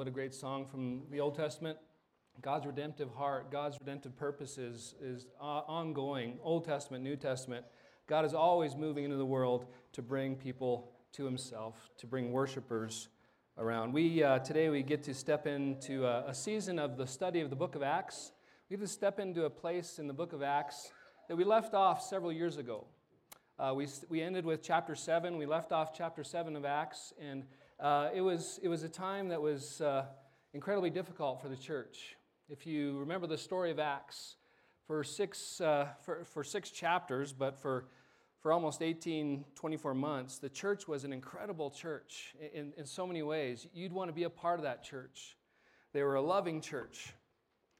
what a great song from the Old Testament. God's redemptive heart, God's redemptive purposes is, uh, ongoing. Old Testament, New Testament. God is always moving into the world to bring people to Himself, to bring worshipers around. We uh, today we get to step into a, a, season of the study of the Book of Acts. We get to step into a place in the Book of Acts that we left off several years ago. Uh, we, we ended with chapter seven. We left off chapter seven of Acts, and uh, it was it was a time that was uh, incredibly difficult for the church. If you remember the story of Acts, for six, uh, for, for six chapters, but for, for almost 18, 24 months, the church was an incredible church in, in so many ways. You'd want to be a part of that church. They were a loving church,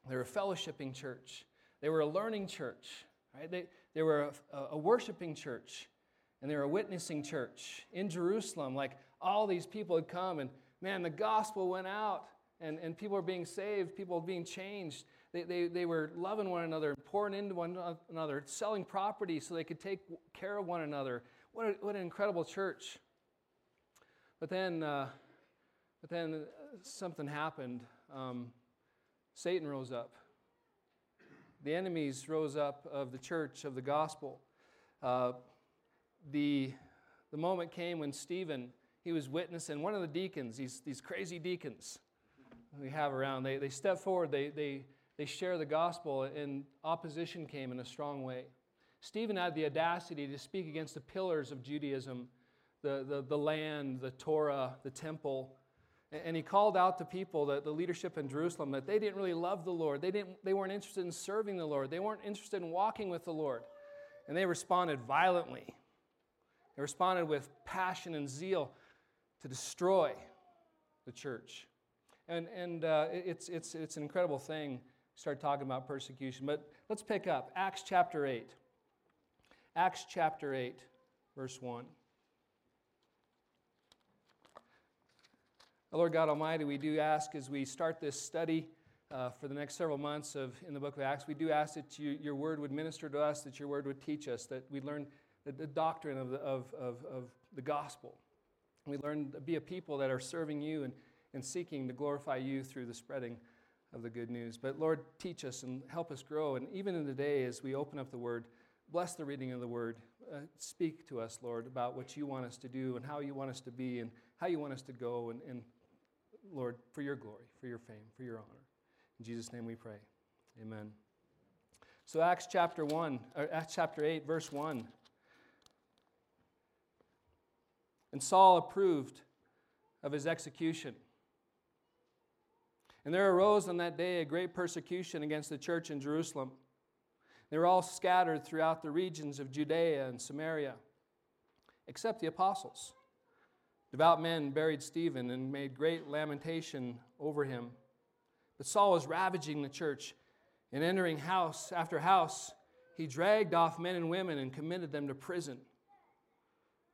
they were a fellowshipping church, they were a learning church, right? They, they were a, a worshiping church, and they were a witnessing church in Jerusalem. Like all these people had come, and man, the gospel went out and, and people were being saved, people were being changed. They, they, they were loving one another, pouring into one another, selling property so they could take care of one another. What, a, what an incredible church. But then, uh, but then something happened. Um, Satan rose up. The enemies rose up of the church, of the gospel. Uh, the, the moment came when Stephen, he was witnessing, one of the deacons, these, these crazy deacons, we have around, they, they step forward, they, they, they share the gospel, and opposition came in a strong way. Stephen had the audacity to speak against the pillars of Judaism the, the, the land, the Torah, the temple. And he called out to people, the, the leadership in Jerusalem, that they didn't really love the Lord. They, didn't, they weren't interested in serving the Lord. They weren't interested in walking with the Lord. And they responded violently. They responded with passion and zeal to destroy the church. And, and uh, it's, it's, it's an incredible thing. To start talking about persecution. But let's pick up Acts chapter 8. Acts chapter 8, verse 1. Lord God Almighty, we do ask as we start this study uh, for the next several months of in the book of Acts, we do ask that you, your word would minister to us, that your word would teach us, that we learn the, the doctrine of the, of, of, of the gospel. We learn to be a people that are serving you and and seeking to glorify you through the spreading of the good news. But Lord, teach us and help us grow. And even in the day as we open up the word, bless the reading of the word. Uh, speak to us, Lord, about what you want us to do and how you want us to be and how you want us to go. And, and Lord, for your glory, for your fame, for your honor. In Jesus' name we pray. Amen. So, Acts chapter 1, or Acts chapter 8, verse 1. And Saul approved of his execution. And there arose on that day a great persecution against the church in Jerusalem. They were all scattered throughout the regions of Judea and Samaria, except the apostles. Devout men buried Stephen and made great lamentation over him. But Saul was ravaging the church, and entering house after house, he dragged off men and women and committed them to prison.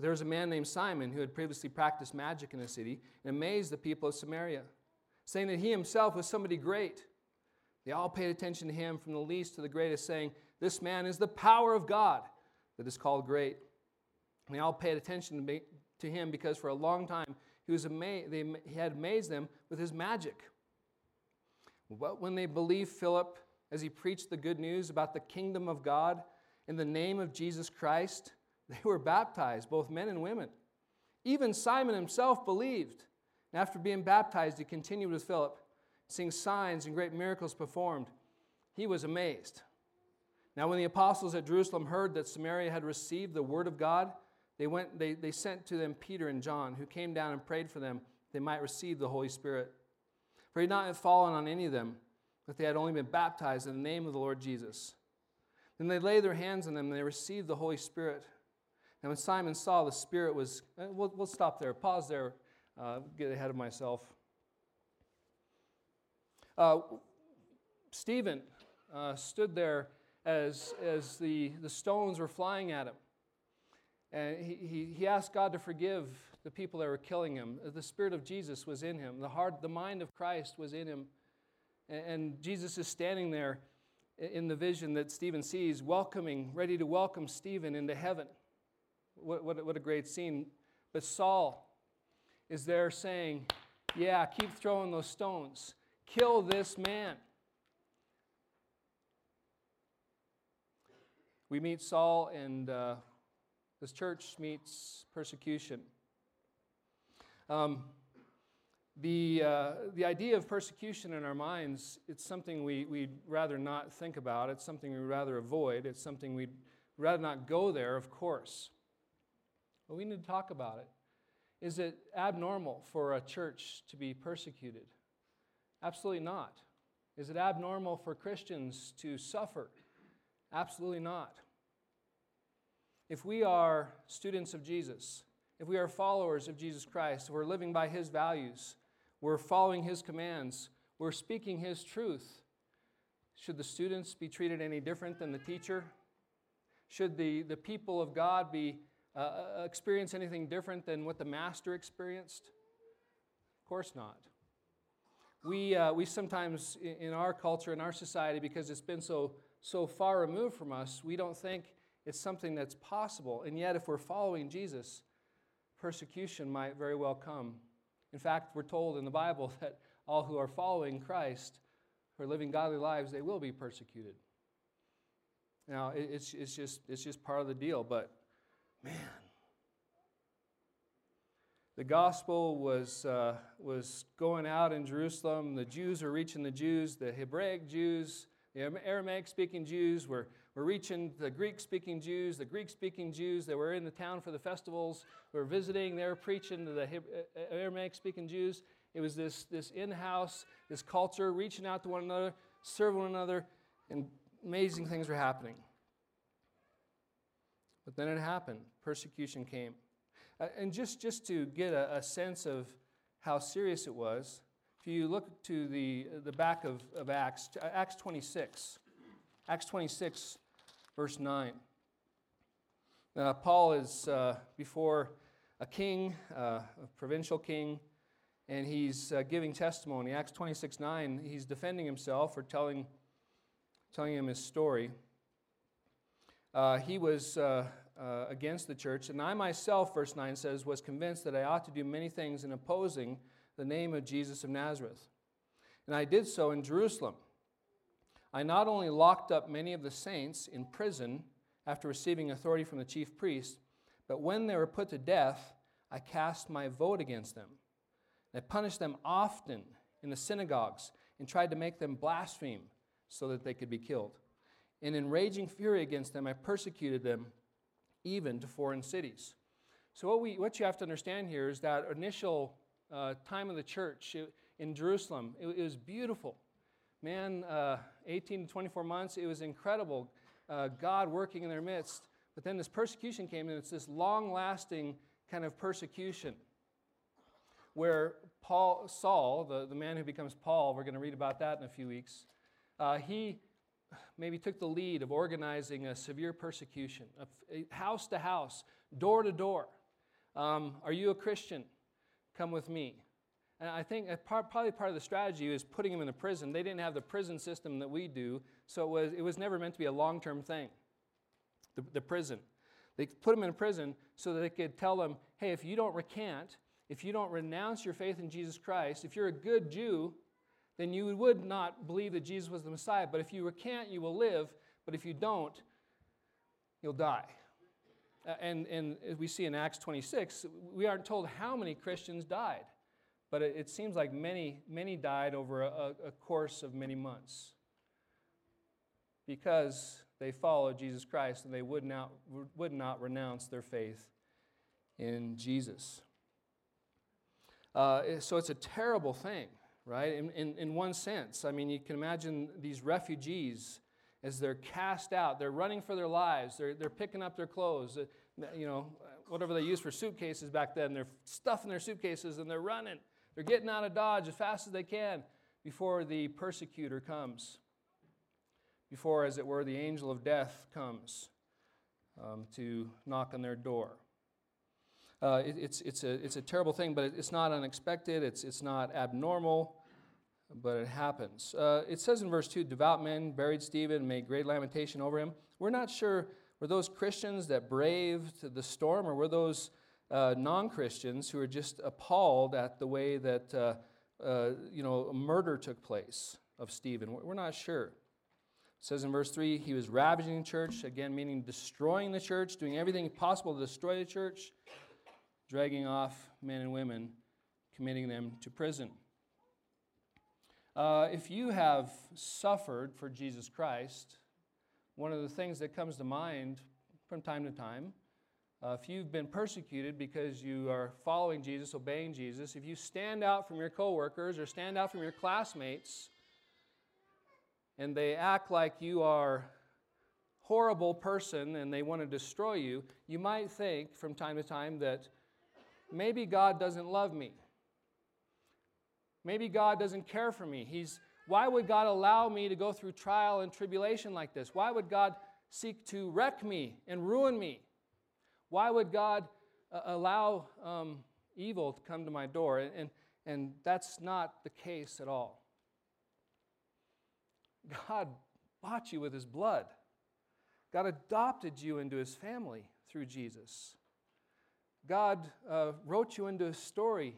There was a man named Simon who had previously practiced magic in the city and amazed the people of Samaria, saying that he himself was somebody great. They all paid attention to him from the least to the greatest, saying, This man is the power of God that is called great. And they all paid attention to him because for a long time he, was amazed, they, he had amazed them with his magic. But when they believed Philip as he preached the good news about the kingdom of God in the name of Jesus Christ, they were baptized, both men and women. Even Simon himself believed. And after being baptized, he continued with Philip seeing signs and great miracles performed, he was amazed. Now, when the apostles at Jerusalem heard that Samaria had received the word of God, they, went, they, they sent to them Peter and John, who came down and prayed for them they might receive the Holy Spirit. For he had not fallen on any of them, but they had only been baptized in the name of the Lord Jesus. Then they laid their hands on them and they received the Holy Spirit. And when Simon saw the Spirit was, uh, we'll, we'll stop there, pause there, uh, get ahead of myself. Uh, Stephen uh, stood there as, as the, the stones were flying at him. And he, he, he asked God to forgive the people that were killing him. The Spirit of Jesus was in him, the heart, the mind of Christ was in him. And, and Jesus is standing there in the vision that Stephen sees, welcoming, ready to welcome Stephen into heaven. What, what, what a great scene. But Saul is there saying, Yeah, keep throwing those stones. Kill this man. We meet Saul, and uh, this church meets persecution. Um, the, uh, the idea of persecution in our minds, it's something we, we'd rather not think about. It's something we'd rather avoid. It's something we'd rather not go there, of course. But we need to talk about it. Is it abnormal for a church to be persecuted? Absolutely not. Is it abnormal for Christians to suffer? Absolutely not. If we are students of Jesus, if we are followers of Jesus Christ, if we're living by his values, we're following his commands, we're speaking his truth, should the students be treated any different than the teacher? Should the, the people of God be uh, uh experience anything different than what the master experienced? Of course not. We, uh, we sometimes, in our culture, in our society, because it's been so, so far removed from us, we don't think it's something that's possible. And yet, if we're following Jesus, persecution might very well come. In fact, we're told in the Bible that all who are following Christ, who are living godly lives, they will be persecuted. Now, it's, it's, just, it's just part of the deal, but man, the gospel was, uh, was going out in Jerusalem. The Jews were reaching the Jews, the Hebraic Jews, the Aramaic speaking Jews were, were reaching the Greek speaking Jews, the Greek speaking Jews that were in the town for the festivals, were visiting, they were preaching to the Aramaic speaking Jews. It was this, this in house, this culture, reaching out to one another, serving one another, and amazing things were happening. But then it happened. Persecution came. Uh, and just, just to get a, a, sense of how serious it was, if you look to the, the back of, of Acts, Acts 26, Acts 26, verse 9. Uh, Paul is uh, before a king, uh, a provincial king, and he's uh, giving testimony. Acts 26, 9, he's defending himself or telling, telling him his story. Uh, he was uh, against the church. And I myself, verse 9 says, was convinced that I ought to do many things in opposing the name of Jesus of Nazareth. And I did so in Jerusalem. I not only locked up many of the saints in prison after receiving authority from the chief priest, but when they were put to death, I cast my vote against them. I punished them often in the synagogues and tried to make them blaspheme so that they could be killed. And in raging fury against them, I persecuted them even to foreign cities. So, what, we, what you have to understand here is that initial uh, time of the church in Jerusalem, it, it was beautiful. Man, uh, 18 to 24 months, it was incredible. Uh, God working in their midst. But then this persecution came, and it's this long lasting kind of persecution where Paul, Saul, the, the man who becomes Paul, we're going to read about that in a few weeks, uh, he maybe took the lead of organizing a severe persecution, house to house, door to door. Um, are you a Christian? Come with me. And I think probably part of the strategy is putting them in a prison. They didn't have the prison system that we do, so it was, it was never meant to be a long term thing. The, the prison. They put them in a prison so that they could tell them, hey, if you don't recant, if you don't renounce your faith in Jesus Christ, if you're a good Jew, then you would not believe that Jesus was the Messiah. But if you recant, you will live. But if you don't, you'll die. And, and as we see in Acts 26, we aren't told how many Christians died, but it, it seems like many, many died over a, a course of many months because they followed Jesus Christ and they would not, would not renounce their faith in Jesus. Uh, so it's a terrible thing right? In, in, in one sense, I mean, you can imagine these refugees as they're cast out, they're running for their lives, they're, they're picking up their clothes, uh, you know, whatever they used for suitcases back then, they're stuffing their suitcases and they're running. They're getting out of Dodge as fast as they can before the persecutor comes. before, as it were, the angel of death comes um, to knock on their door. Uh, it, it's, it's, a, it's a terrible thing, but it's not unexpected, it's, it's not abnormal, but it happens. Uh, it says in verse 2 devout men buried Stephen and made great lamentation over him. We're not sure were those Christians that braved the storm, or were those uh, non Christians who were just appalled at the way that uh, uh, you know, murder took place of Stephen? We're not sure. It says in verse 3 he was ravaging the church, again, meaning destroying the church, doing everything possible to destroy the church, dragging off men and women, committing them to prison. Uh, if you have suffered for Jesus Christ, one of the things that comes to mind from time to time, uh, if you've been persecuted because you are following Jesus, obeying Jesus, if you stand out from your coworkers or stand out from your classmates, and they act like you are horrible person and they want to destroy you, you might think from time to time that maybe God doesn't love me. Maybe God doesn't care for me. He's, why would God allow me to go through trial and tribulation like this? Why would God seek to wreck me and ruin me? Why would God uh, allow um, evil to come to my door? And, and, and that's not the case at all. God bought you with his blood. God adopted you into his family through Jesus. God uh, wrote you into a story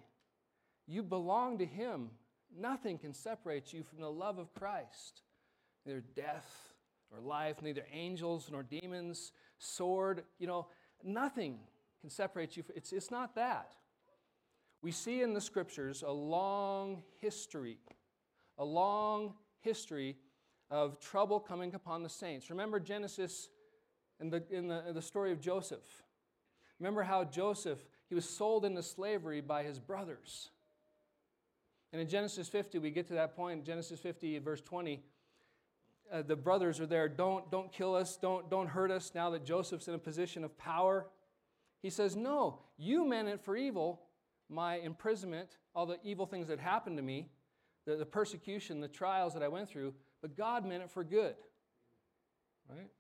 you belong to Him. Nothing can separate you from the love of Christ. Neither death or life, neither angels nor demons, sword, you know, nothing can separate you. It's, it's not that. We see in the scriptures a long history, a long history of trouble coming upon the saints. Remember Genesis in the, in the, in the story of Joseph. Remember how Joseph, he was sold into slavery by his brothers. And in Genesis 50, we get to that point, Genesis 50, verse 20. Uh, the brothers are there. Don't, don't kill us. Don't, don't hurt us now that Joseph's in a position of power. He says, No, you meant it for evil, my imprisonment, all the evil things that happened to me, the, the persecution, the trials that I went through, but God meant it for good. Right?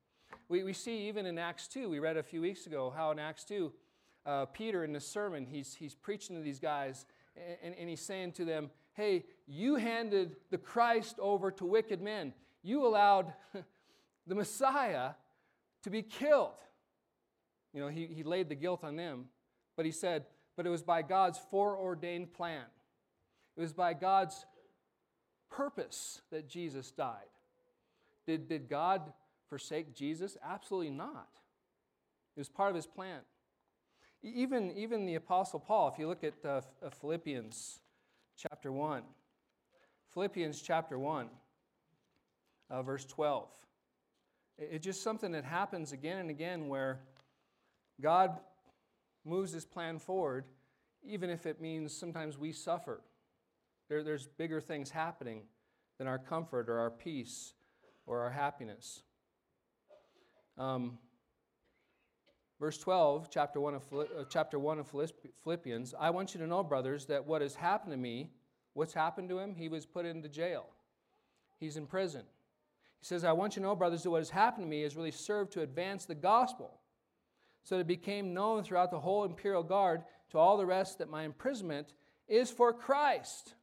We, we see even in Acts 2, we read a few weeks ago how in Acts 2, uh, Peter in the sermon, he's, he's preaching to these guys, and, and he's saying to them, hey, you handed the Christ over to wicked men. You allowed the Messiah to be killed. You know, he, he laid the guilt on them, but he said, but it was by God's foreordained plan. It was by God's purpose that Jesus died. Did, did God forsake Jesus? Absolutely not. It was part of his plan. Even, even the Apostle Paul, if you look at uh, Philippians chapter 1. Philippians chapter 1, uh, verse 12. It's just something that happens again and again where God moves his plan forward, even if it means sometimes we suffer. There, there's bigger things happening than our comfort or our peace or our happiness. Um, Verse 12, chapter 1 of, uh, chapter 1 of Philippians I want you to know, brothers, that what has happened to me, what's happened to him? He was put into jail, he's in prison. He says, I want you to know, brothers, that what has happened to me has really served to advance the gospel. So that it became known throughout the whole imperial guard to all the rest that my imprisonment is for Christ.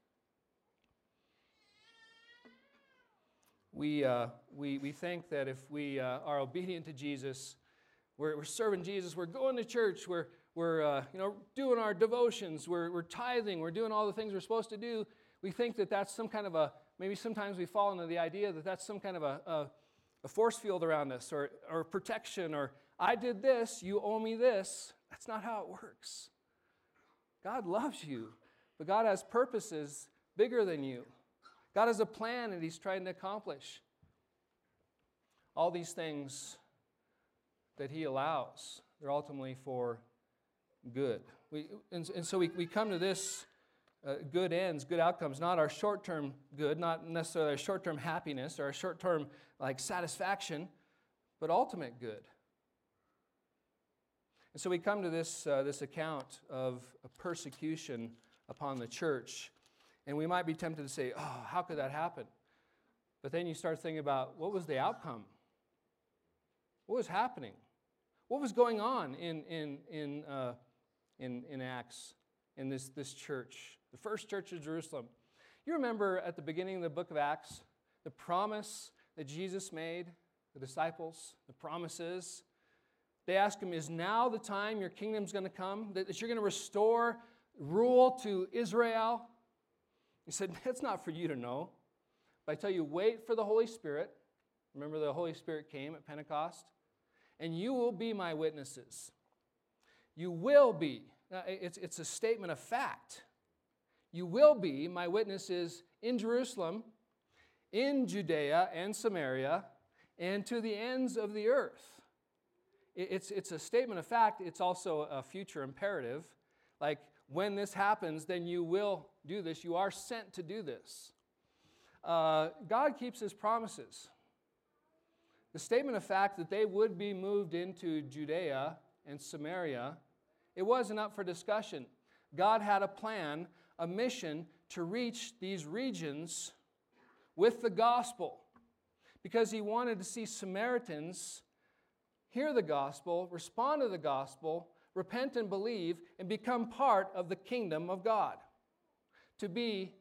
We, uh, we, we think that if we uh, are obedient to Jesus, we're, we're serving Jesus. We're going to church. We're, we're uh, you know, doing our devotions. We're, we're tithing. We're doing all the things we're supposed to do. We think that that's some kind of a, maybe sometimes we fall into the idea that that's some kind of a, a, a force field around us or, or protection or I did this, you owe me this. That's not how it works. God loves you, but God has purposes bigger than you. God has a plan that He's trying to accomplish. All these things that He allows. They're ultimately for good. We, and, and so we, we come to this uh, good ends, good outcomes, not our short term good, not necessarily our short term happiness or our short term like satisfaction, but ultimate good. And so we come to this, uh, this account of a persecution upon the church, and we might be tempted to say, oh, how could that happen? But then you start thinking about what was the outcome? What was happening? What was going on in, in, in, uh, in, in Acts, in this, this church, the first church of Jerusalem? You remember at the beginning of the book of Acts, the promise that Jesus made, the disciples, the promises. They ask him, Is now the time your kingdom's going to come? That you're going to restore rule to Israel? He said, That's not for you to know. But I tell you, wait for the Holy Spirit. Remember, the Holy Spirit came at Pentecost? And you will be my witnesses. You will be. Now, it's, it's a statement of fact. You will be my witnesses in Jerusalem, in Judea and Samaria, and to the ends of the earth. It's, it's a statement of fact, it's also a future imperative. Like, when this happens, then you will do this. You are sent to do this. Uh, God keeps his promises. The statement of fact that they would be moved into Judea and Samaria, it wasn't up for discussion. God had a plan, a mission to reach these regions with the gospel because he wanted to see Samaritans hear the gospel, respond to the gospel, repent and believe, and become part of the kingdom of God, to be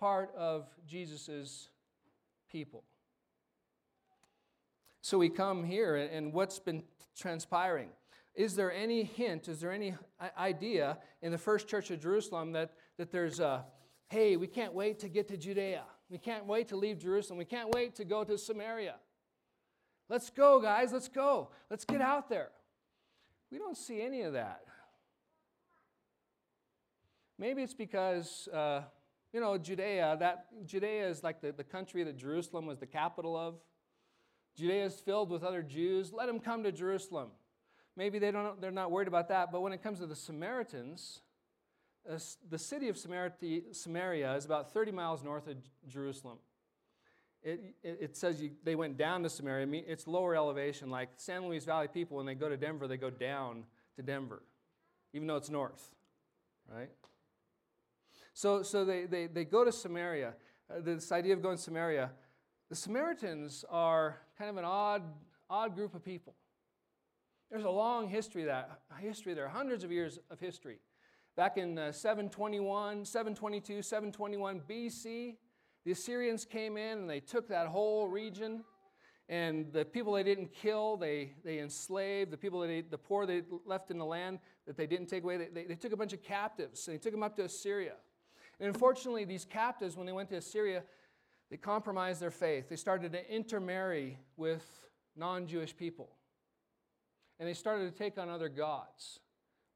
part of Jesus' people. So we come here, and what's been transpiring? Is there any hint, is there any idea in the first church of Jerusalem that, that there's a, hey, we can't wait to get to Judea? We can't wait to leave Jerusalem. We can't wait to go to Samaria. Let's go, guys, let's go. Let's get out there. We don't see any of that. Maybe it's because, uh, you know, Judea, that Judea is like the, the country that Jerusalem was the capital of. Judea is filled with other Jews. Let them come to Jerusalem. Maybe they don't, they're not worried about that. But when it comes to the Samaritans, uh, the city of Samaria is about 30 miles north of Jerusalem. It, it, it says you, they went down to Samaria. I mean, It's lower elevation, like San Luis Valley people, when they go to Denver, they go down to Denver, even though it's north, right? So, so they, they, they go to Samaria. Uh, this idea of going to Samaria, the Samaritans are kind of an odd, odd group of people. There's a long history that history there, hundreds of years of history. Back in uh, 721, 722, 721 BC, the Assyrians came in and they took that whole region. And the people they didn't kill, they, they enslaved. The people that they, the poor they left in the land that they didn't take away, they, they, they took a bunch of captives and they took them up to Assyria. And unfortunately, these captives, when they went to Assyria, they compromised their faith. They started to intermarry with non Jewish people. And they started to take on other gods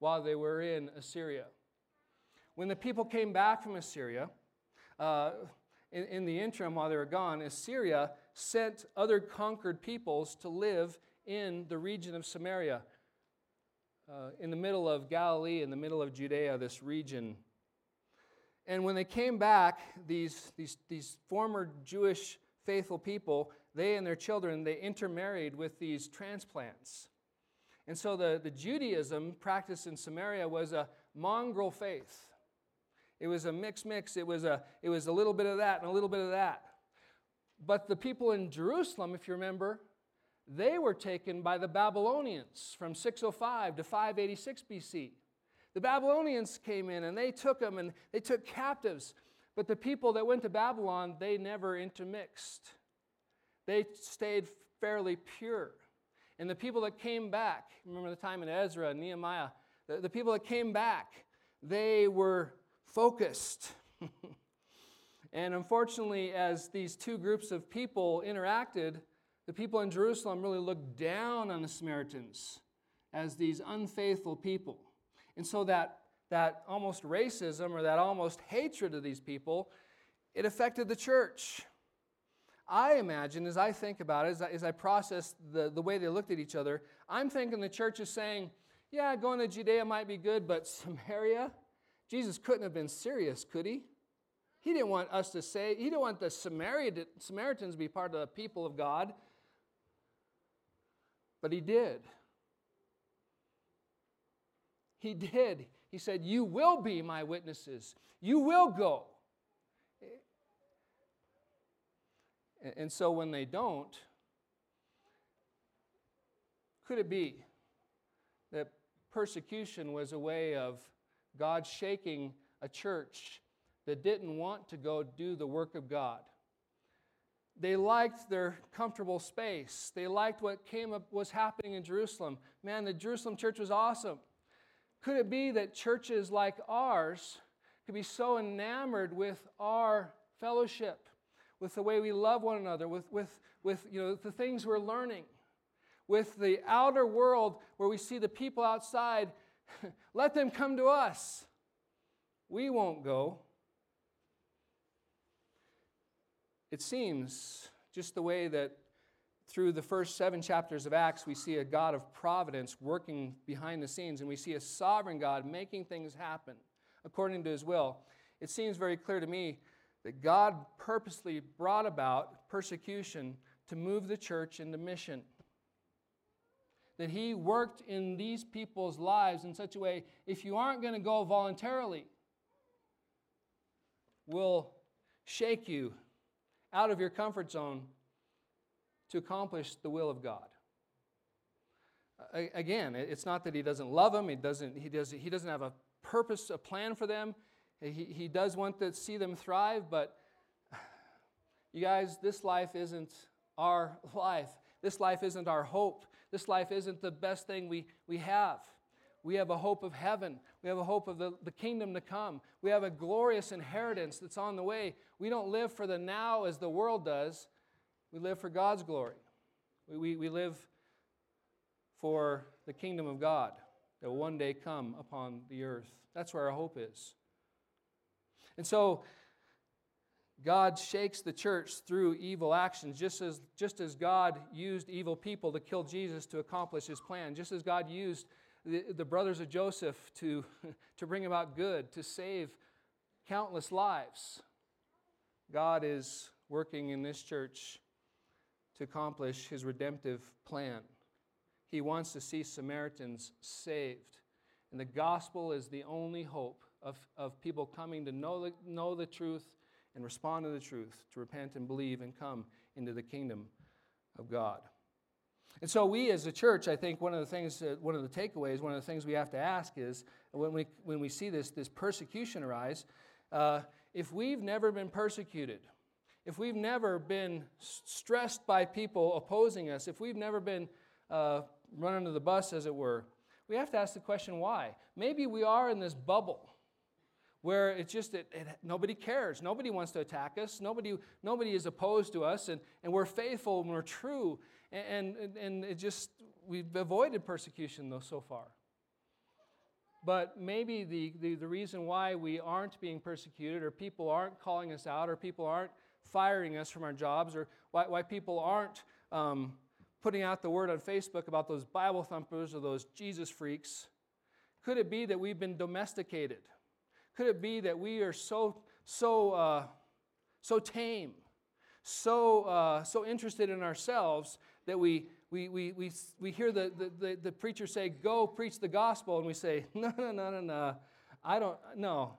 while they were in Assyria. When the people came back from Assyria, uh, in, in the interim, while they were gone, Assyria sent other conquered peoples to live in the region of Samaria, uh, in the middle of Galilee, in the middle of Judea, this region and when they came back, these, these, these former Jewish faithful people, they and their children, they intermarried with these transplants. And so the, the Judaism practiced in Samaria was a mongrel faith. It was a mix mix. It was a, it was a little bit of that and a little bit of that. But the people in Jerusalem, if you remember, they were taken by the Babylonians from 605 to 586 BC. The Babylonians came in and they took them and they took captives. But the people that went to Babylon, they never intermixed. They stayed fairly pure. And the people that came back, remember the time in Ezra and Nehemiah, the, the people that came back, they were focused. and unfortunately, as these two groups of people interacted, the people in Jerusalem really looked down on the Samaritans as these unfaithful people. And so that, that almost racism or that almost hatred of these people, it affected the church. I imagine, as I think about it, as I, as I process the, the way they looked at each other, I'm thinking the church is saying, yeah, going to Judea might be good, but Samaria? Jesus couldn't have been serious, could he? He didn't want us to say, he didn't want the Samaritans to be part of the people of God, but he did. He did. He said, You will be my witnesses. You will go. And so when they don't, could it be that persecution was a way of God shaking a church that didn't want to go do the work of God? They liked their comfortable space. They liked what came up was happening in Jerusalem. Man, the Jerusalem church was awesome. Could it be that churches like ours could be so enamored with our fellowship, with the way we love one another, with, with, with you know, the things we're learning, with the outer world where we see the people outside, let them come to us. We won't go. It seems just the way that through the first seven chapters of Acts, we see a God of providence working behind the scenes, and we see a sovereign God making things happen according to his will. It seems very clear to me that God purposely brought about persecution to move the church into mission. That he worked in these people's lives in such a way, if you aren't going to go voluntarily, will shake you out of your comfort zone to accomplish the will of God. Again, it's not that he doesn't love them, he doesn't, he doesn't, he doesn't have a purpose, a plan for them. He, he does want to see them thrive, but you guys, this life isn't our life. This life isn't our hope. This life isn't the best thing we, we have. We have a hope of heaven. We have a hope of the, the kingdom to come. We have a glorious inheritance that's on the way. We don't live for the now as the world does, we live for God's glory. We, we, we live for the kingdom of God that will one day come upon the earth. That's where our hope is. And so, God shakes the church through evil actions, just as, just as God used evil people to kill Jesus to accomplish his plan, just as God used the, the brothers of Joseph to, to bring about good, to save countless lives. God is working in this church to accomplish his redemptive plan. He wants to see Samaritans saved. And the gospel is the only hope of, of people coming to know the, know the truth and respond to the truth, to repent and believe and come into the kingdom of God. And so, we as a church, I think one of the things, one of the takeaways, one of the things we have to ask is when we, when we see this, this persecution arise, uh, if we've never been persecuted, if we've never been stressed by people opposing us, if we've never been uh, run under the bus, as it were, we have to ask the question why. Maybe we are in this bubble where it's just that it, nobody cares. Nobody wants to attack us. Nobody, nobody is opposed to us, and, and we're faithful and we're true. And, and, and it just, we've avoided persecution, though, so far. But maybe the, the, the reason why we aren't being persecuted, or people aren't calling us out, or people aren't firing us from our jobs, or why, why people aren't um, putting out the word on Facebook about those Bible thumpers or those Jesus freaks, could it be that we've been domesticated? Could it be that we are so, so, uh, so tame, so, uh, so interested in ourselves that we, we, we, we, we hear the, the, the, preacher say, Go preach the gospel, and we say, No, no, no, no, no. I don't, no,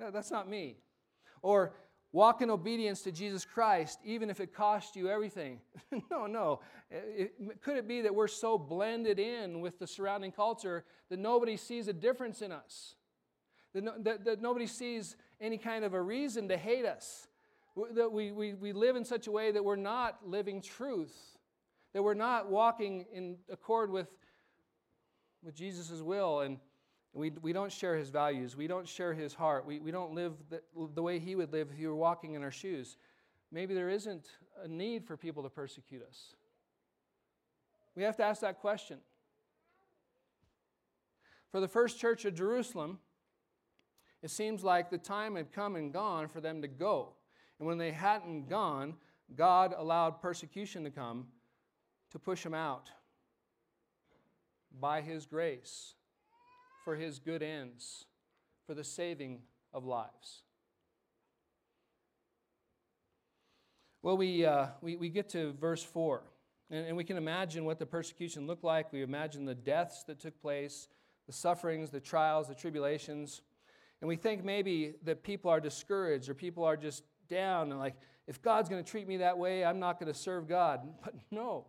that's not me. Or walk in obedience to Jesus Christ, even if it costs you everything. no, no. It, could it be that we're so blended in with the surrounding culture that nobody sees a difference in us? That, no, that, that nobody sees any kind of a reason to hate us? That we, we, we live in such a way that we're not living truth? that we're not walking in accord with, with Jesus' will and we, we don't share his values. We don't share his heart. We, we don't live the, the way he would live if he were walking in our shoes. Maybe there isn't a need for people to persecute us. We have to ask that question. For the first church of Jerusalem, it seems like the time had come and gone for them to go. And when they hadn't gone, God allowed persecution to come to push them out by his grace for his good ends, for the saving of lives. Well, we, uh, we, we get to verse 4, and, and we can imagine what the persecution looked like. We imagine the deaths that took place, the sufferings, the trials, the tribulations. And we think maybe that people are discouraged or people are just down and like, if God's going to treat me that way, I'm not going to serve God. But no.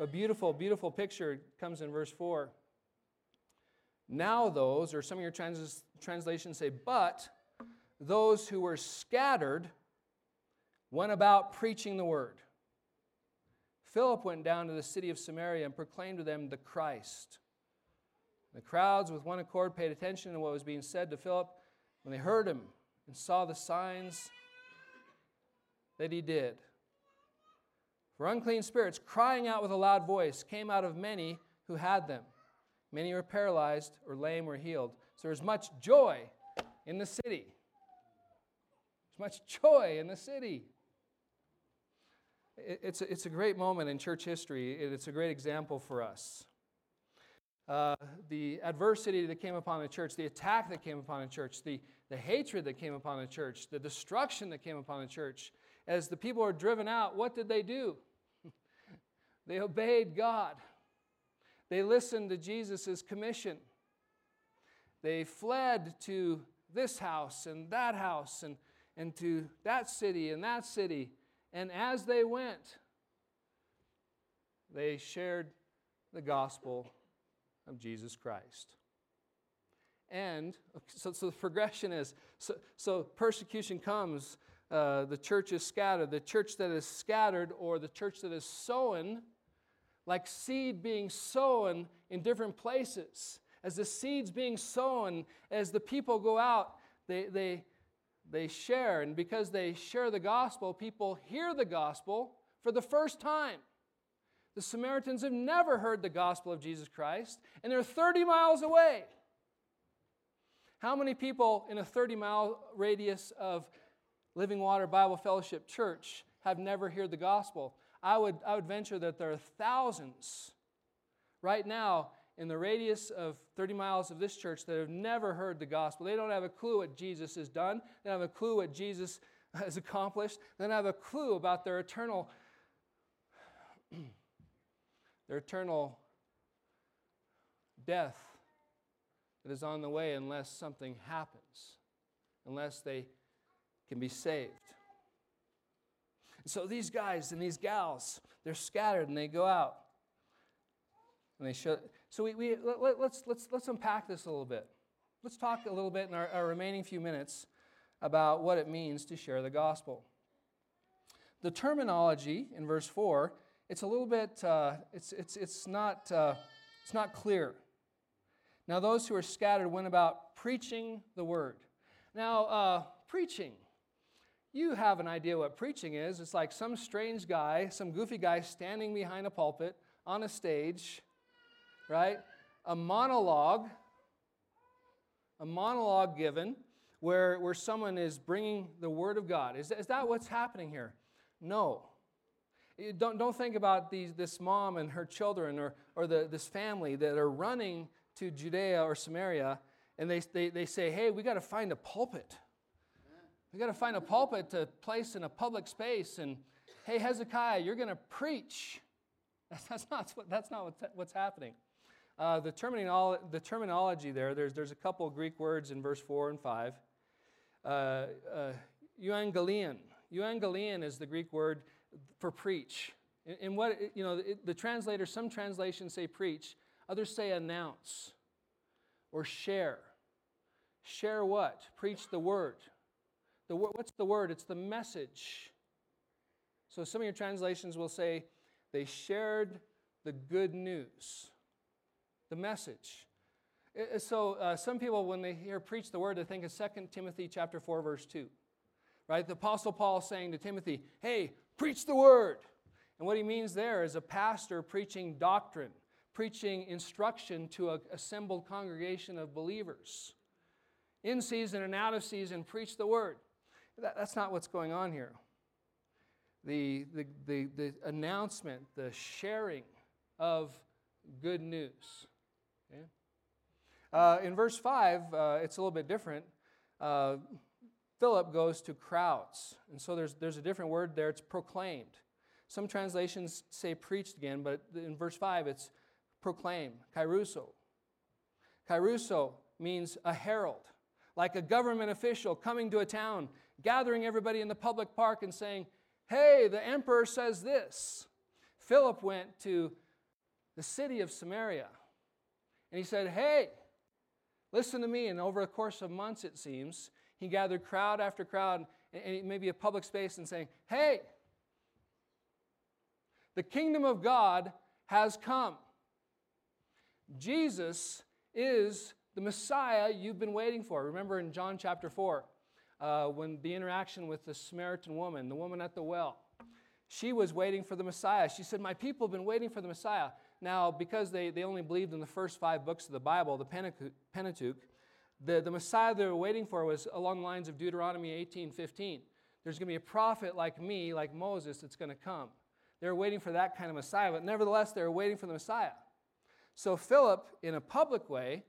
A beautiful, beautiful picture comes in verse 4. Now, those, or some of your trans- translations say, but those who were scattered went about preaching the word. Philip went down to the city of Samaria and proclaimed to them the Christ. The crowds, with one accord, paid attention to what was being said to Philip when they heard him and saw the signs that he did. For unclean spirits, crying out with a loud voice, came out of many who had them. Many were paralyzed or lame or healed. So there was much joy in the city. There's much joy in the city. It's a, it's a great moment in church history. It's a great example for us. Uh, the adversity that came upon the church, the attack that came upon the church, the, the hatred that came upon the church, the destruction that came upon the church. As the people were driven out, what did they do? they obeyed God. They listened to Jesus' commission. They fled to this house and that house and, and to that city and that city. And as they went, they shared the gospel of Jesus Christ. And so, so the progression is so, so persecution comes, uh, the church is scattered. The church that is scattered, or the church that is sown, like seed being sown in different places. As the seeds being sown, as the people go out, they, they, they share. And because they share the gospel, people hear the gospel for the first time. The Samaritans have never heard the gospel of Jesus Christ, and they're 30 miles away. How many people in a 30 mile radius of Living Water Bible Fellowship Church have never heard the gospel? I would, I would venture that there are thousands right now in the radius of 30 miles of this church that have never heard the gospel. They don't have a clue what Jesus has done, they don't have a clue what Jesus has accomplished, they don't have a clue about their eternal. Their eternal death that is on the way unless something happens, unless they can be saved. So these guys and these gals, they're scattered and they go out. And they show. So we, we let, us let's, let's, let's unpack this a little bit. Let's talk a little bit in our, our remaining few minutes about what it means to share the gospel. The terminology in verse 4, it's a little bit, uh, it's, it's, it's, not, uh, it's not clear. Now, those who are scattered went about preaching the word. Now, uh, preaching. You have an idea what preaching is. It's like some strange guy, some goofy guy standing behind a pulpit on a stage, right? A monologue, a monologue given where, where someone is bringing the word of God. Is, is that what's happening here? No. You don't, don't think about these, this mom and her children or, or the, this family that are running to Judea or Samaria and they, they, they say, hey, we got to find a pulpit. We got to find a pulpit to place in a public space. And hey, Hezekiah, you're going to preach. That's, that's, not, that's not what's, what's happening. Uh, the, terminology, the terminology there, there's, there's a couple Greek words in verse 4 and 5. Uh, uh, euangelion. Euangelion is the Greek word for preach. And what, you know, the translator, some translations say preach, Others say announce or share. Share what? Preach the word. The what's the word? It's the message. So some of your translations will say they shared the good news, the message. So uh, some people, when they hear preach the word, they think of 2 Timothy chapter 4, verse 2. Right? The Apostle Paul saying to Timothy, hey, preach the word. And what he means there is a pastor preaching doctrine preaching instruction to an assembled congregation of believers. In season and out of season, preach the word. That, that's not what's going on here. The, the, the, the announcement, the sharing of good news. Okay? Uh, in verse 5, uh, it's a little bit different. Uh, Philip goes to crowds. And so there's, there's a different word there. It's proclaimed. Some translations say preached again, but in verse 5, it's proclaim, kerusso. Kerusso means a herald, like a government official coming to a town, gathering everybody in the public park and saying, Hey, the emperor says this. Philip went to the city of Samaria and he said, Hey, listen to me. And over the course of months, it seems, he gathered crowd after crowd and maybe a public space and saying, Hey, the kingdom of God has come. Jesus is the Messiah you've been waiting for. Remember in John chapter 4, uh, when the interaction with the Samaritan woman, the woman at the well, she was waiting for the Messiah. She said, My people have been waiting for the Messiah. Now, because they, they only believed in the first five books of the Bible, the Pentateuch, the, the Messiah they were waiting for was along the lines of Deuteronomy 18 15. There's going to be a prophet like me, like Moses, that's going to come. They were waiting for that kind of Messiah, but nevertheless, they were waiting for the Messiah. So Philip, in a public way,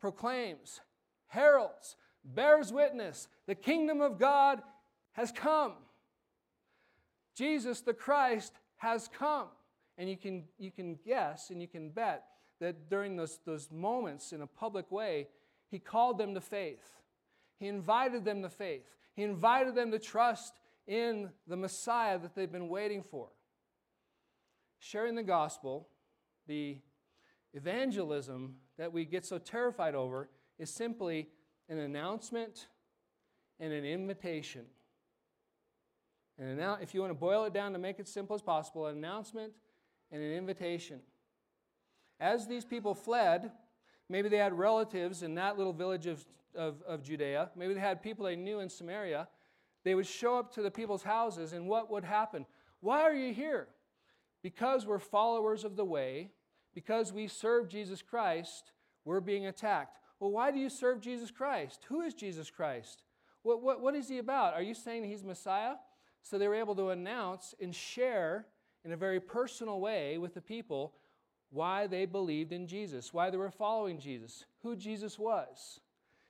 proclaims, heralds, bears witness, the kingdom of God has come. Jesus the Christ has come. And you can, you can guess and you can bet that during those, those moments in a public way, he called them to faith. He invited them to faith. He invited them to trust in the Messiah that they've been waiting for. Sharing the gospel, the evangelism that we get so terrified over, is simply an announcement and an invitation. And now, if you want to boil it down to make it simple as possible, an announcement and an invitation. As these people fled, maybe they had relatives in that little village of, of, of Judea, maybe they had people they knew in Samaria. They would show up to the people's houses, and what would happen? Why are you here? Because we're followers of the way, because we serve Jesus Christ, we're being attacked. Well, why do you serve Jesus Christ? Who is Jesus Christ? What, what, what is he about? Are you saying he's Messiah? So they were able to announce and share in a very personal way with the people why they believed in Jesus, why they were following Jesus, who Jesus was.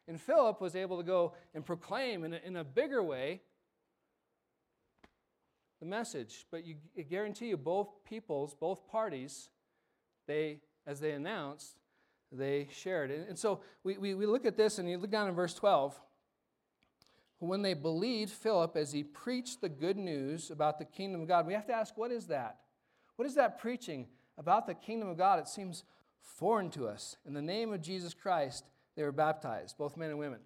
And Philip was able to go and proclaim in a, in a bigger way the message. But you, I guarantee you, both peoples, both parties, they, as they announced, they shared. And, and so we, we, we look at this, and you look down in verse 12 when they believed Philip as he preached the good news about the kingdom of God, we have to ask, what is that? What is that preaching about the kingdom of God? It seems foreign to us. In the name of Jesus Christ, they were baptized, both men and women.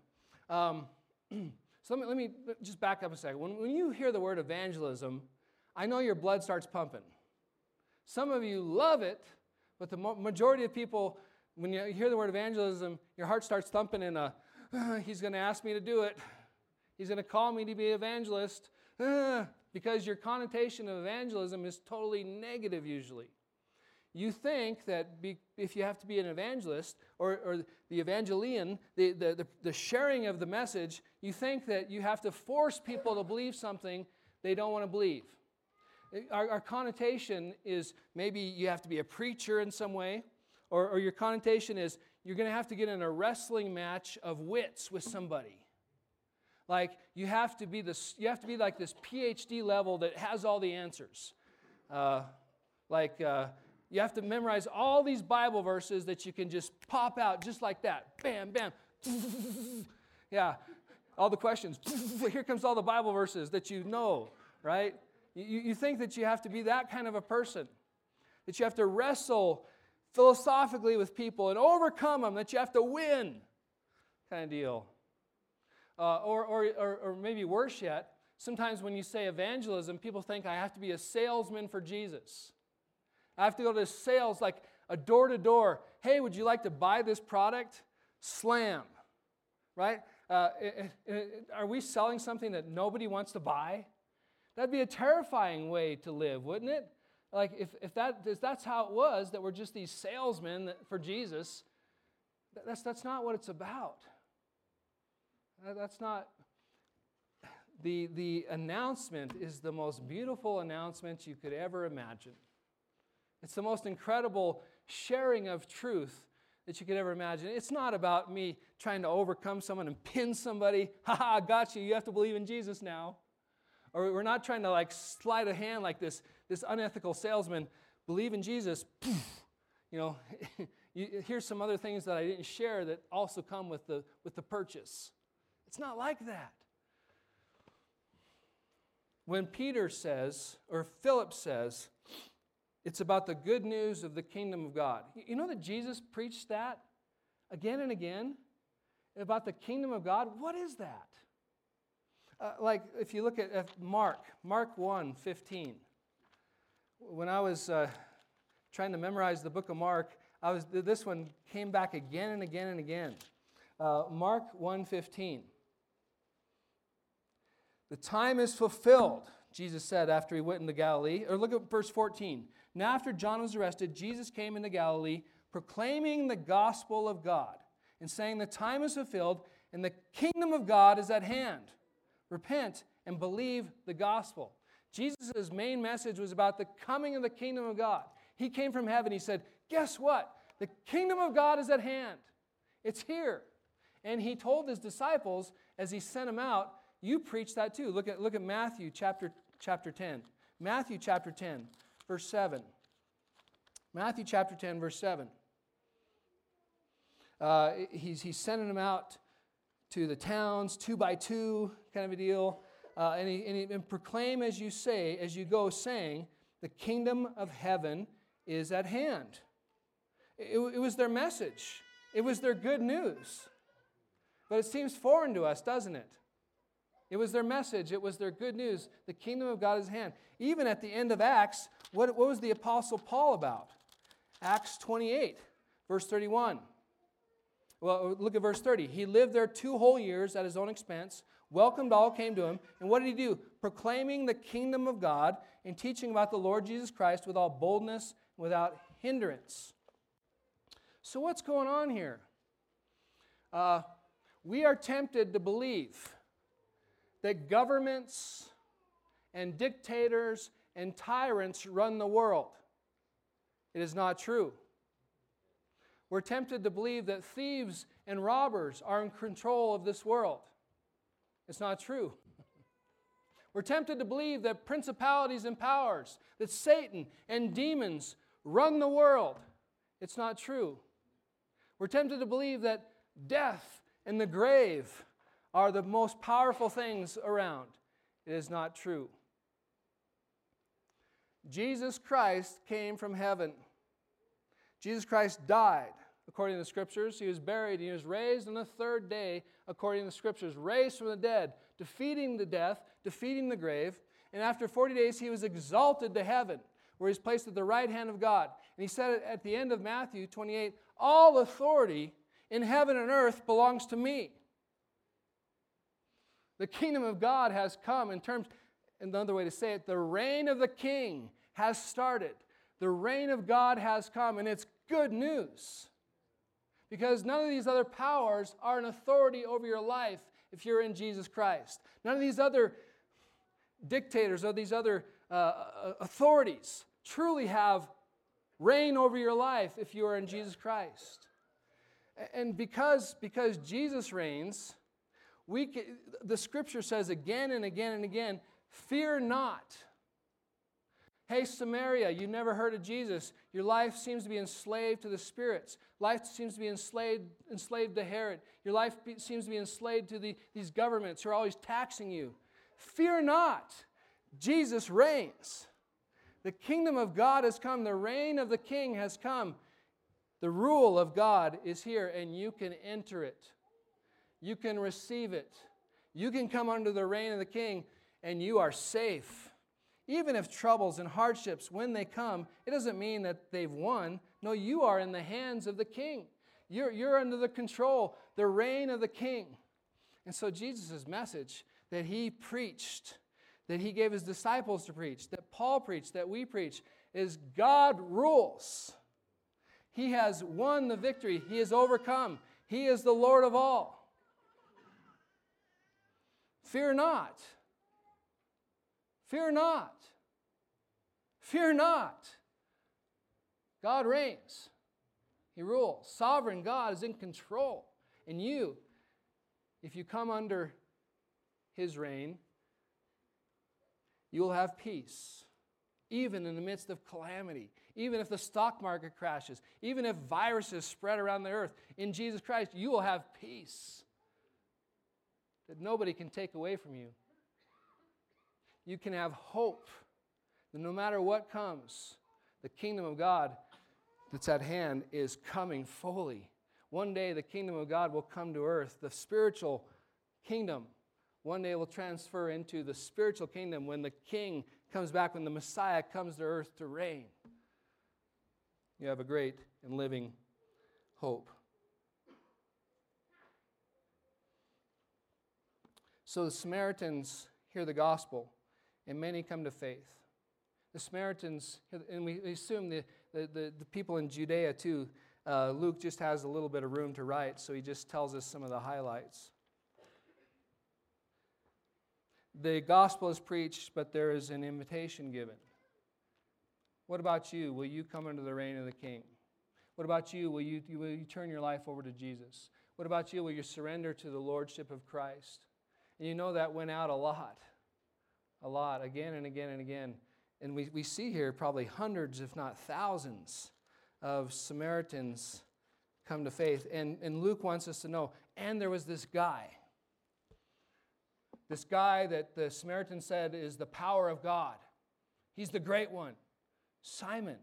Um, so let me, let me just back up a second. When, when you hear the word evangelism, I know your blood starts pumping. Some of you love it, but the majority of people, when you hear the word evangelism, your heart starts thumping in a, he's going to ask me to do it. He's going to call me to be evangelist because your connotation of evangelism is totally negative usually. You think that be, if you have to be an evangelist or, or the evangelion, the, the, the, the sharing of the message, you think that you have to force people to believe something they don't want to believe. Our, our, connotation is maybe you have to be a preacher in some way, or, or your connotation is you're going to have to get in a wrestling match of wits with somebody. Like you have to be this, you have to be like this PhD level that has all the answers. Uh, like uh, you have to memorize all these Bible verses that you can just pop out just like that. Bam, bam. yeah, all the questions. Here comes all the Bible verses that you know, right? You, you think that you have to be that kind of a person, that you have to wrestle philosophically with people and overcome them, that you have to win, kind of deal. Uh, or, or, or, or maybe worse yet, sometimes when you say evangelism, people think I have to be a salesman for Jesus. I have to go to sales like a door to door. Hey, would you like to buy this product? Slam. Right? Uh, are we selling something that nobody wants to buy? That'd be a terrifying way to live, wouldn't it? Like, if, if, that, if that's how it was, that we're just these salesmen for Jesus, that's, that's not what it's about. That's not. The, the announcement is the most beautiful announcement you could ever imagine. It's the most incredible sharing of truth that you could ever imagine. It's not about me trying to overcome someone and pin somebody. Ha ha, got you. You have to believe in Jesus now. Or we're not trying to like slide a hand like this, this unethical salesman. Believe in Jesus. You know, you, here's some other things that I didn't share that also come with the, with the purchase. It's not like that. When Peter says, or Philip says, it's about the good news of the kingdom of God. You know that Jesus preached that again and again about the kingdom of God? What is that? Uh, like if you look at, at, Mark, Mark 1 15. When I was uh, trying to memorize the book of Mark, I was, this one came back again and again and again. Uh, Mark 1 15. The time is fulfilled, Jesus said after he went into Galilee. Or look at verse 14. Now, after John was arrested, Jesus came into Galilee proclaiming the gospel of God and saying, The time is fulfilled and the kingdom of God is at hand. Repent and believe the gospel. Jesus' main message was about the coming of the kingdom of God. He came from heaven. He said, Guess what? The kingdom of God is at hand. It's here. And he told his disciples as he sent them out, you preach that too. Look at, look at Matthew chapter, chapter 10. Matthew chapter 10, verse 7. Matthew chapter 10, verse 7. Uh, he's, he's sending them out to the towns, two by two, kind of a deal. Uh, and, he, and, he, and proclaim as you say, as you go, saying, The kingdom of heaven is at hand. It, it was their message, it was their good news. But it seems foreign to us, doesn't it? It was their message, it was their good news. The kingdom of God is at hand. Even at the end of Acts, what, what was the Apostle Paul about? Acts 28, verse 31. Well, look at verse 30. He lived there two whole years at his own expense, welcomed all came to him. And what did he do? Proclaiming the kingdom of God and teaching about the Lord Jesus Christ with all boldness, without hindrance. So, what's going on here? Uh, we are tempted to believe that governments and dictators and tyrants run the world. It is not true. We're tempted to believe that thieves and robbers are in control of this world. It's not true. We're tempted to believe that principalities and powers, that Satan and demons run the world. It's not true. We're tempted to believe that death and the grave are the most powerful things around. It is not true. Jesus Christ came from heaven. Jesus Christ died according to the scriptures. He was buried. And he was raised on the third day according to the scriptures, raised from the dead, defeating the death, defeating the grave. And after 40 days, he was exalted to heaven, where he's placed at the right hand of God. And he said at the end of Matthew 28 All authority in heaven and earth belongs to me. The kingdom of God has come in terms, another way to say it, the reign of the king has started. The reign of God has come, and it's good news. Because none of these other powers are an authority over your life if you're in Jesus Christ. None of these other dictators or these other uh, uh authorities truly have reign over your life if you are in Jesus Christ. And because, because Jesus reigns, we can, the scripture says again and again and again fear not. Hey, Samaria, you never heard of Jesus. Your life seems to be enslaved to the spirits. Life seems to be enslaved, enslaved to Herod. Your life be, seems to be enslaved to the, these governments who are always taxing you. Fear not. Jesus reigns. The kingdom of God has come. The reign of the king has come. The rule of God is here, and you can enter it you can receive it. You can come under the reign of the king and you are safe. Even if troubles and hardships, when they come, it doesn't mean that they've won. No, you are in the hands of the king. You're, you're under the control, the reign of the king. And so, Jesus' message that he preached, that he gave his disciples to preach, that Paul preached, that we preach, is God rules. He has won the victory, he has overcome, he is the Lord of all. Fear not. Fear not. Fear not. God reigns. He rules. Sovereign God is in control. And you, if you come under His reign, you will have peace, even in the midst of calamity, even if the stock market crashes, even if viruses spread around the earth. In Jesus Christ, you will have peace. That nobody can take away from you. You can have hope that no matter what comes, the kingdom of God that's at hand is coming fully. One day the kingdom of God will come to earth, the spiritual kingdom. One day will transfer into the spiritual kingdom when the king comes back, when the Messiah comes to earth to reign. You have a great and living hope. So the Samaritans hear the gospel, and many come to faith. The Samaritans, and we assume the, the, the, the people in Judea too. Uh, Luke just has a little bit of room to write, so he just tells us some of the highlights. The gospel is preached, but there is an invitation given. What about you? Will you come into the reign of the King? What about you? Will you, will you turn your life over to Jesus? What about you? Will you surrender to the Lordship of Christ? You know that went out a lot, a lot, again and again and again. And we, we see here probably hundreds, if not thousands, of Samaritans come to faith. And, and Luke wants us to know. And there was this guy. This guy that the Samaritan said is the power of God. He's the great one. Simon.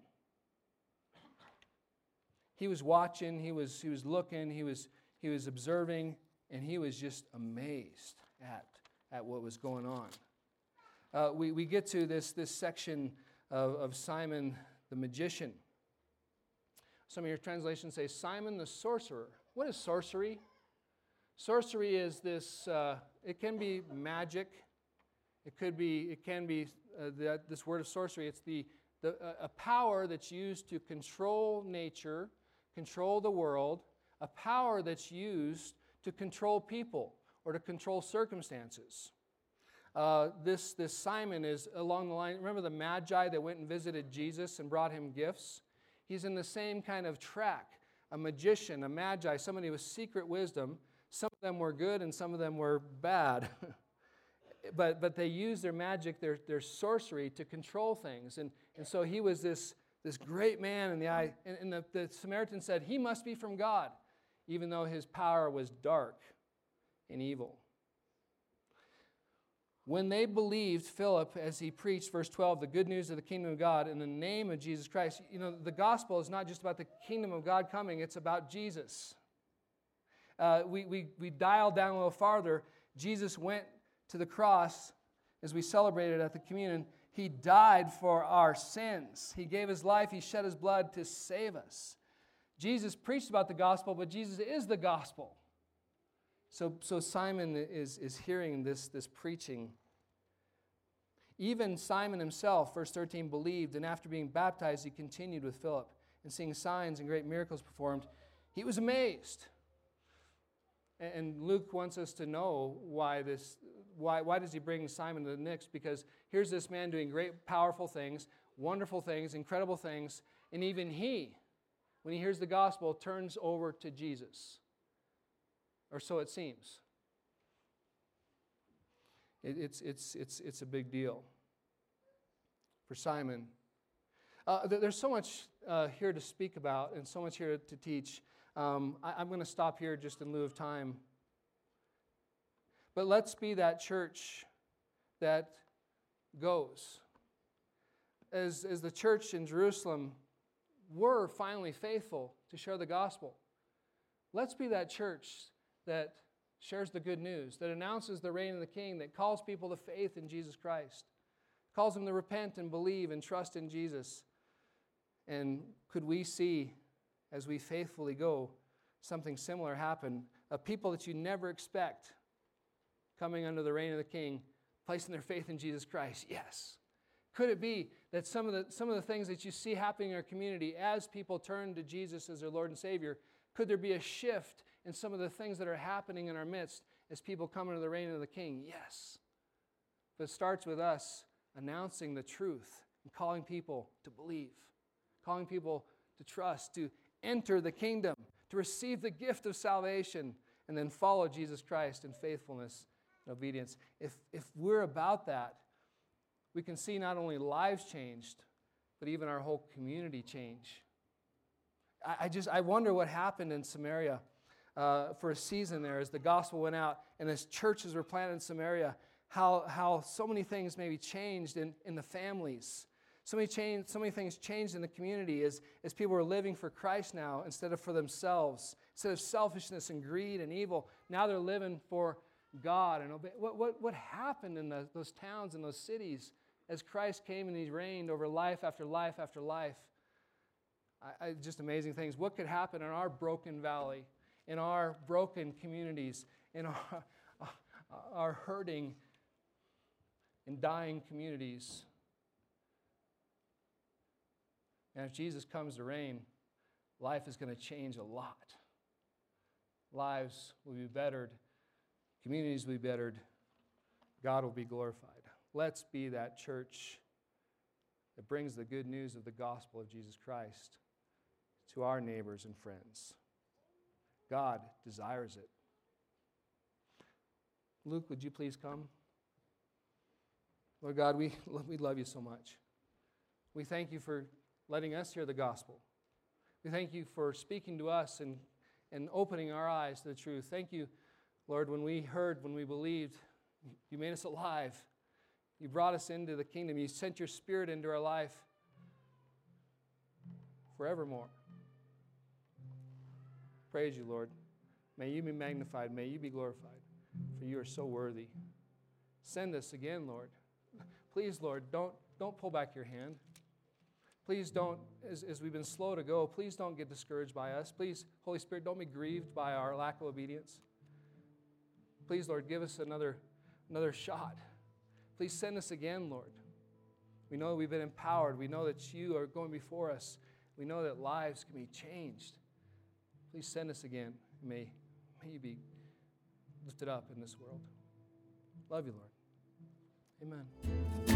He was watching, he was, he was looking, he was, he was observing, and he was just amazed at, at what was going on. Uh, we, we get to this, this section of, of Simon the magician. Some of your translations say Simon the sorcerer. What is sorcery? Sorcery is this, uh, it can be magic. It could be, it can be uh, the, this word of sorcery. It's the, the, a power that's used to control nature, control the world, a power that's used to control people or to control circumstances. Uh, this, this Simon is along the line. Remember the Magi that went and visited Jesus and brought him gifts? He's in the same kind of track. A magician, a magi, somebody with secret wisdom some of them were good and some of them were bad. but, but they used their magic, their, their sorcery to control things. And, and so he was this, this great man in the eye. And, and the, the Samaritan said, He must be from God, even though his power was dark and evil. When they believed Philip as he preached, verse 12, the good news of the kingdom of God in the name of Jesus Christ, you know, the gospel is not just about the kingdom of God coming, it's about Jesus uh, we, we, we dial down a little farther, Jesus went to the cross as we celebrated at the communion. He died for our sins. He gave his life, he shed his blood to save us. Jesus preached about the gospel, but Jesus is the gospel. So, so Simon is, is hearing this, this preaching. Even Simon himself, verse 13, believed, and after being baptized, he continued with Philip and seeing signs and great miracles performed. He was amazed. And Luke wants us to know why this, why, why does he bring Simon to the mix? Because here's this man doing great, powerful things, wonderful things, incredible things, and even he, when he hears the gospel, turns over to Jesus. Or so it seems. It, it's, it's, it's, it's a big deal for Simon. Uh, there's so much uh, here to speak about and so much here to teach. Um, I, am going to stop here just in lieu of time. But let's be that church that goes. As, as the church in Jerusalem were finally faithful to share the gospel, let's be that church that shares the good news, that announces the reign of the King, that calls people to faith in Jesus Christ, calls them to repent and believe and trust in Jesus. And could we see as we faithfully go, something similar happen. Of people that you never expect coming under the reign of the King, placing their faith in Jesus Christ. Yes. Could it be that some of the, some of the things that you see happening in our community as people turn to Jesus as their Lord and Savior, could there be a shift in some of the things that are happening in our midst as people come into the reign of the King? Yes. But it starts with us announcing the truth and calling people to believe, calling people to trust, to enter the kingdom, to receive the gift of salvation, and then follow Jesus Christ in faithfulness and obedience. If, if we're about that, we can see not only lives changed, but even our whole community change. I, just I wonder what happened in Samaria. uh, for a season there as the gospel went out and as churches were planted in Samaria, how, how so many things maybe changed in, in the families. So many, change, so many things changed in the community as, as people are living for Christ now instead of for themselves. Instead of selfishness and greed and evil, now they're living for God. And obey. What, what, what happened in the, those towns and those cities as Christ came and He reigned over life after life after life? I, just amazing things. What could happen in our broken valley, in our broken communities, in our, our hurting and dying communities? And if Jesus comes to reign, life is going to change a lot. Lives will be bettered, communities will be bettered, God will be glorified. Let's be that church that brings the good news of the gospel of Jesus Christ to our neighbors and friends. God desires it. Luke, would you please come? Lord God, we, we love you so much. We thank you for letting us hear the gospel. We thank you for speaking to us and, and opening our eyes to the truth. Thank you, Lord, when we heard, when we believed, you made us alive. You brought us into the kingdom. You sent your spirit into our life forevermore. Praise you, Lord. May you be magnified. May you be glorified, for you are so worthy. Send us again, Lord. Please, Lord, don't, don't pull back your hand. Please don't, as, as we've been slow to go, please don't get discouraged by us. Please, Holy Spirit, don't be grieved by our lack of obedience. Please, Lord, give us another, another shot. Please send us again, Lord. We know we've been empowered. We know that you are going before us. We know that lives can be changed. Please send us again. May, may you be lifted up in this world. Love you, Lord. Amen.